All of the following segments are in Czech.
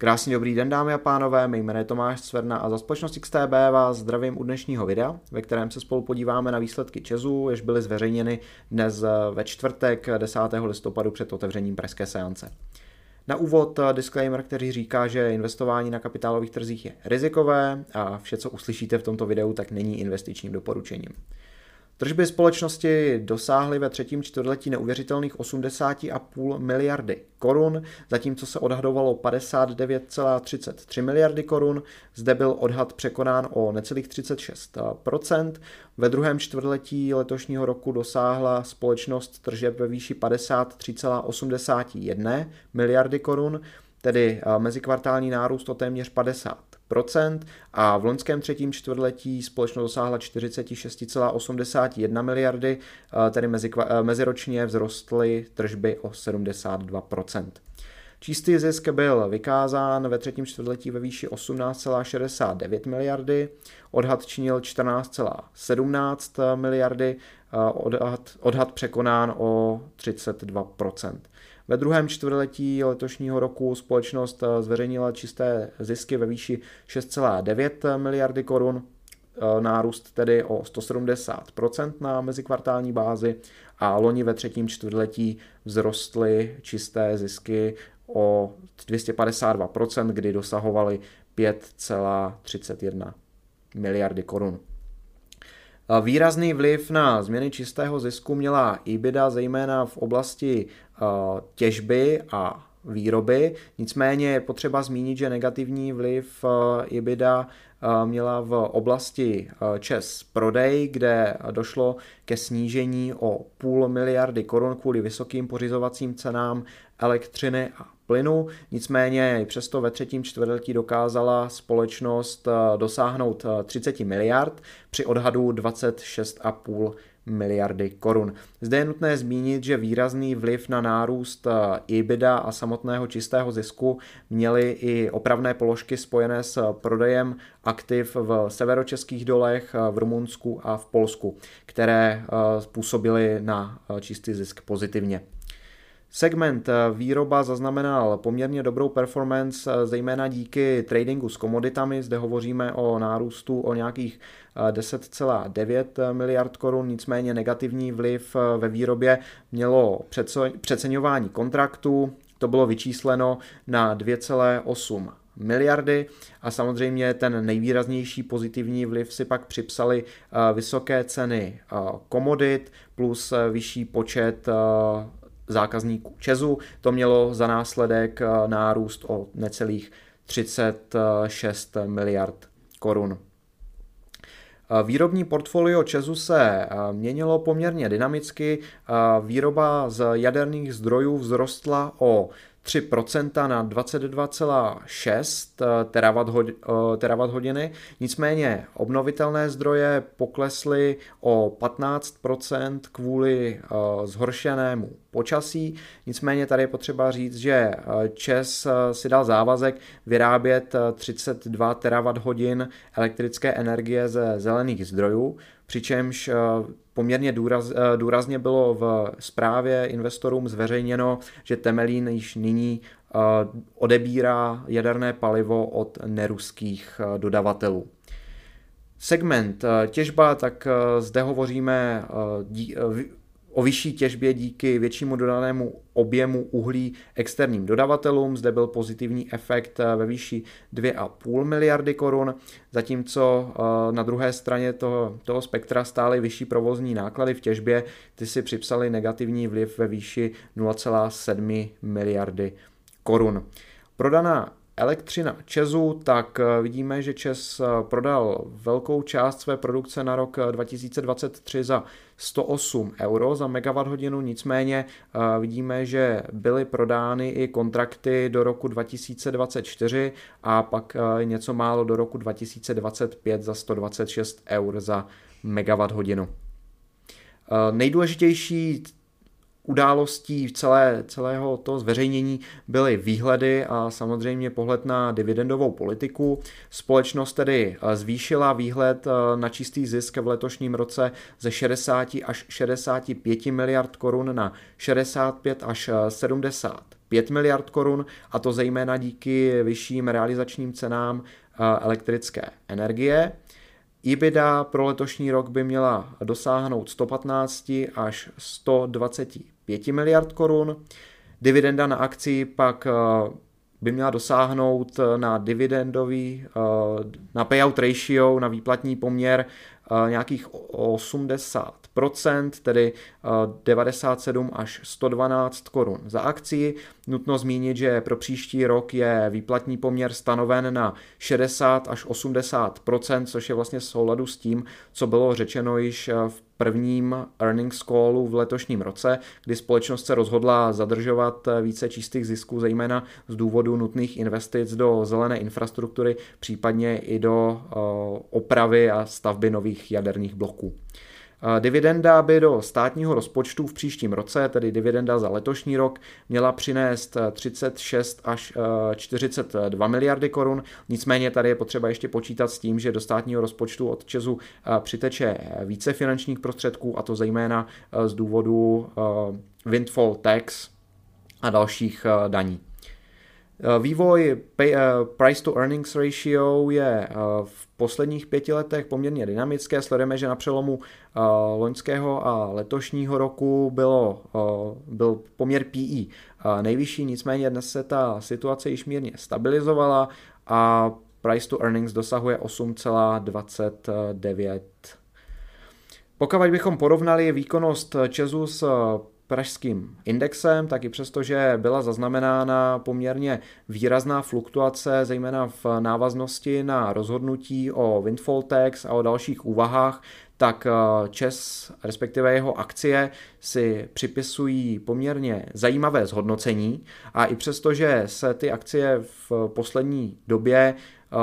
Krásný dobrý den dámy a pánové, mé jméno je Tomáš Cverna a za společnost XTB vás zdravím u dnešního videa, ve kterém se spolu podíváme na výsledky Česu, jež byly zveřejněny dnes ve čtvrtek 10. listopadu před otevřením pražské seance. Na úvod disclaimer, který říká, že investování na kapitálových trzích je rizikové a vše, co uslyšíte v tomto videu, tak není investičním doporučením. Tržby společnosti dosáhly ve třetím čtvrtletí neuvěřitelných 80,5 miliardy korun, zatímco se odhadovalo 59,33 miliardy korun. Zde byl odhad překonán o necelých 36% Ve druhém čtvrtletí letošního roku dosáhla společnost tržeb ve výši 53,81 miliardy korun, tedy mezikvartální nárůst o téměř 50 a v loňském třetím čtvrtletí společnost dosáhla 46,81 miliardy, tedy mezi, meziročně vzrostly tržby o 72% Čistý zisk byl vykázán ve třetím čtvrtletí ve výši 18,69 miliardy, odhad činil 14,17 miliardy, odhad, odhad překonán o 32 ve druhém čtvrtletí letošního roku společnost eh, zveřejnila čisté zisky ve výši 6,9 miliardy korun, eh, nárůst tedy o 170% na mezikvartální bázi a loni ve třetím čtvrtletí vzrostly čisté zisky o 252%, kdy dosahovaly 5,31 miliardy korun. Výrazný vliv na změny čistého zisku měla EBITDA zejména v oblasti těžby a výroby. Nicméně je potřeba zmínit, že negativní vliv EBITDA měla v oblasti ČES prodej, kde došlo ke snížení o půl miliardy korun kvůli vysokým pořizovacím cenám elektřiny a plynu. Nicméně i přesto ve třetím čtvrtletí dokázala společnost dosáhnout 30 miliard při odhadu 26,5 miliardy korun. Zde je nutné zmínit, že výrazný vliv na nárůst EBITDA a samotného čistého zisku měly i opravné položky spojené s prodejem aktiv v severočeských dolech, v Rumunsku a v Polsku, které způsobily na čistý zisk pozitivně. Segment výroba zaznamenal poměrně dobrou performance, zejména díky tradingu s komoditami. Zde hovoříme o nárůstu o nějakých 10,9 miliard korun, nicméně negativní vliv ve výrobě mělo přeceňování kontraktů, to bylo vyčísleno na 2,8 miliardy. A samozřejmě ten nejvýraznější pozitivní vliv si pak připsali vysoké ceny komodit plus vyšší počet zákazníků Česu. To mělo za následek nárůst o necelých 36 miliard korun. Výrobní portfolio Česu se měnilo poměrně dynamicky. Výroba z jaderných zdrojů vzrostla o 3% na 22,6 terawatt hodiny. Nicméně obnovitelné zdroje poklesly o 15% kvůli zhoršenému počasí. Nicméně tady je potřeba říct, že ČES si dal závazek vyrábět 32 terawatt hodin elektrické energie ze zelených zdrojů, přičemž Poměrně důraz, eh, důrazně bylo v zprávě investorům zveřejněno, že Temelín již nyní eh, odebírá jaderné palivo od neruských eh, dodavatelů. Segment těžba, tak zde hovoříme o vyšší těžbě díky většímu dodanému objemu uhlí externím dodavatelům. Zde byl pozitivní efekt eh, ve výši 2,5 miliardy korun, zatímco eh, na druhé straně toho, toho spektra stály vyšší provozní náklady v těžbě, ty si připsali negativní vliv ve výši 0,7 miliardy korun. Prodaná elektřina Česu, tak eh, vidíme, že Čes prodal velkou část své produkce na rok 2023 za 108 euro za megawatt hodinu, nicméně eh, vidíme, že byly prodány i kontrakty do roku 2024 a pak eh, něco málo do roku 2025 za 126 eur za megawatt hodinu. Eh, nejdůležitější událostí celé, celého toho zveřejnění byly výhledy a samozřejmě pohled na dividendovou politiku. Společnost tedy eh, zvýšila výhled eh, na čistý zisk v letošním roce ze 60 až 65 miliard korun na 65 až 70 5 miliard korun, a to zejména díky vyšším realizačním cenám elektrické energie. EBITDA pro letošní rok by měla dosáhnout 115 až 125 miliard korun. Dividenda na akci pak by měla dosáhnout na dividendový, na payout ratio, na výplatní poměr nějakých 80%, tedy 97 až 112 korun za akci. Nutno zmínit, že pro příští rok je výplatní poměr stanoven na 60 až 80%, což je vlastně souladu s tím, co bylo řečeno již v prvním earnings callu v letošním roce, kdy společnost se rozhodla zadržovat více čistých zisků, zejména z důvodu nutných investic do zelené infrastruktury, případně i do opravy a stavby nových jaderných bloků. Dividenda by do státního rozpočtu v příštím roce, tedy dividenda za letošní rok, měla přinést 36 až 42 miliardy korun. Nicméně tady je potřeba ještě počítat s tím, že do státního rozpočtu od Česu přiteče více finančních prostředků, a to zejména z důvodu windfall tax a dalších daní. Eh, vývoj pay, uh, price to earnings ratio je uh, v posledních pěti letech poměrně dynamické. Sledujeme, že na přelomu uh, loňského a letošního roku bylo, byl poměr PE nejvyšší, nicméně dnes se ta situace již mírně stabilizovala a price to earnings dosahuje 8,29. Pokud bychom porovnali výkonnost Česu s pražským indexem, tak i přesto, že byla zaznamenána poměrně výrazná fluktuace, zejména v návaznosti na rozhodnutí o windfall tax a o dalších úvahách, tak eh, ČES, respektive jeho akcie, si připisují poměrně zajímavé zhodnocení. A i přesto, že se ty akcie v poslední době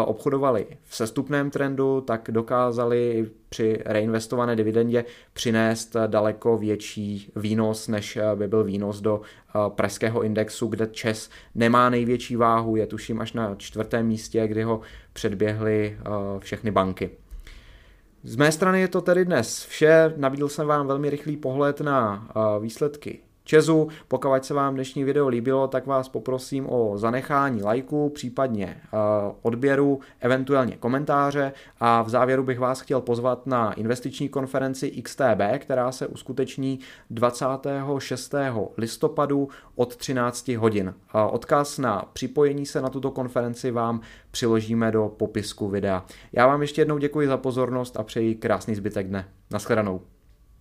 obchodovali v sestupném trendu, tak dokázali při reinvestované dividendě přinést daleko větší výnos, než by byl výnos do pražského indexu, kde ČES nemá největší váhu, je tuším až na čtvrtém místě, kdy ho předběhly všechny banky. Z mé strany je to tedy dnes vše. Nabídl jsem vám velmi rychlý pohled na výsledky Česu. Pokud se vám dnešní video líbilo, tak vás poprosím o zanechání lajku, případně eh, odběru, eventuálně komentáře a v závěru bych vás chtěl pozvat na investiční konferenci XTB, která se uskuteční 26. listopadu od 13 hodin. Odkaz na připojení se na tuto konferenci vám přiložíme do popisku videa. Já vám ještě jednou děkuji za pozornost a přeji krásný zbytek dne. Naschledanou.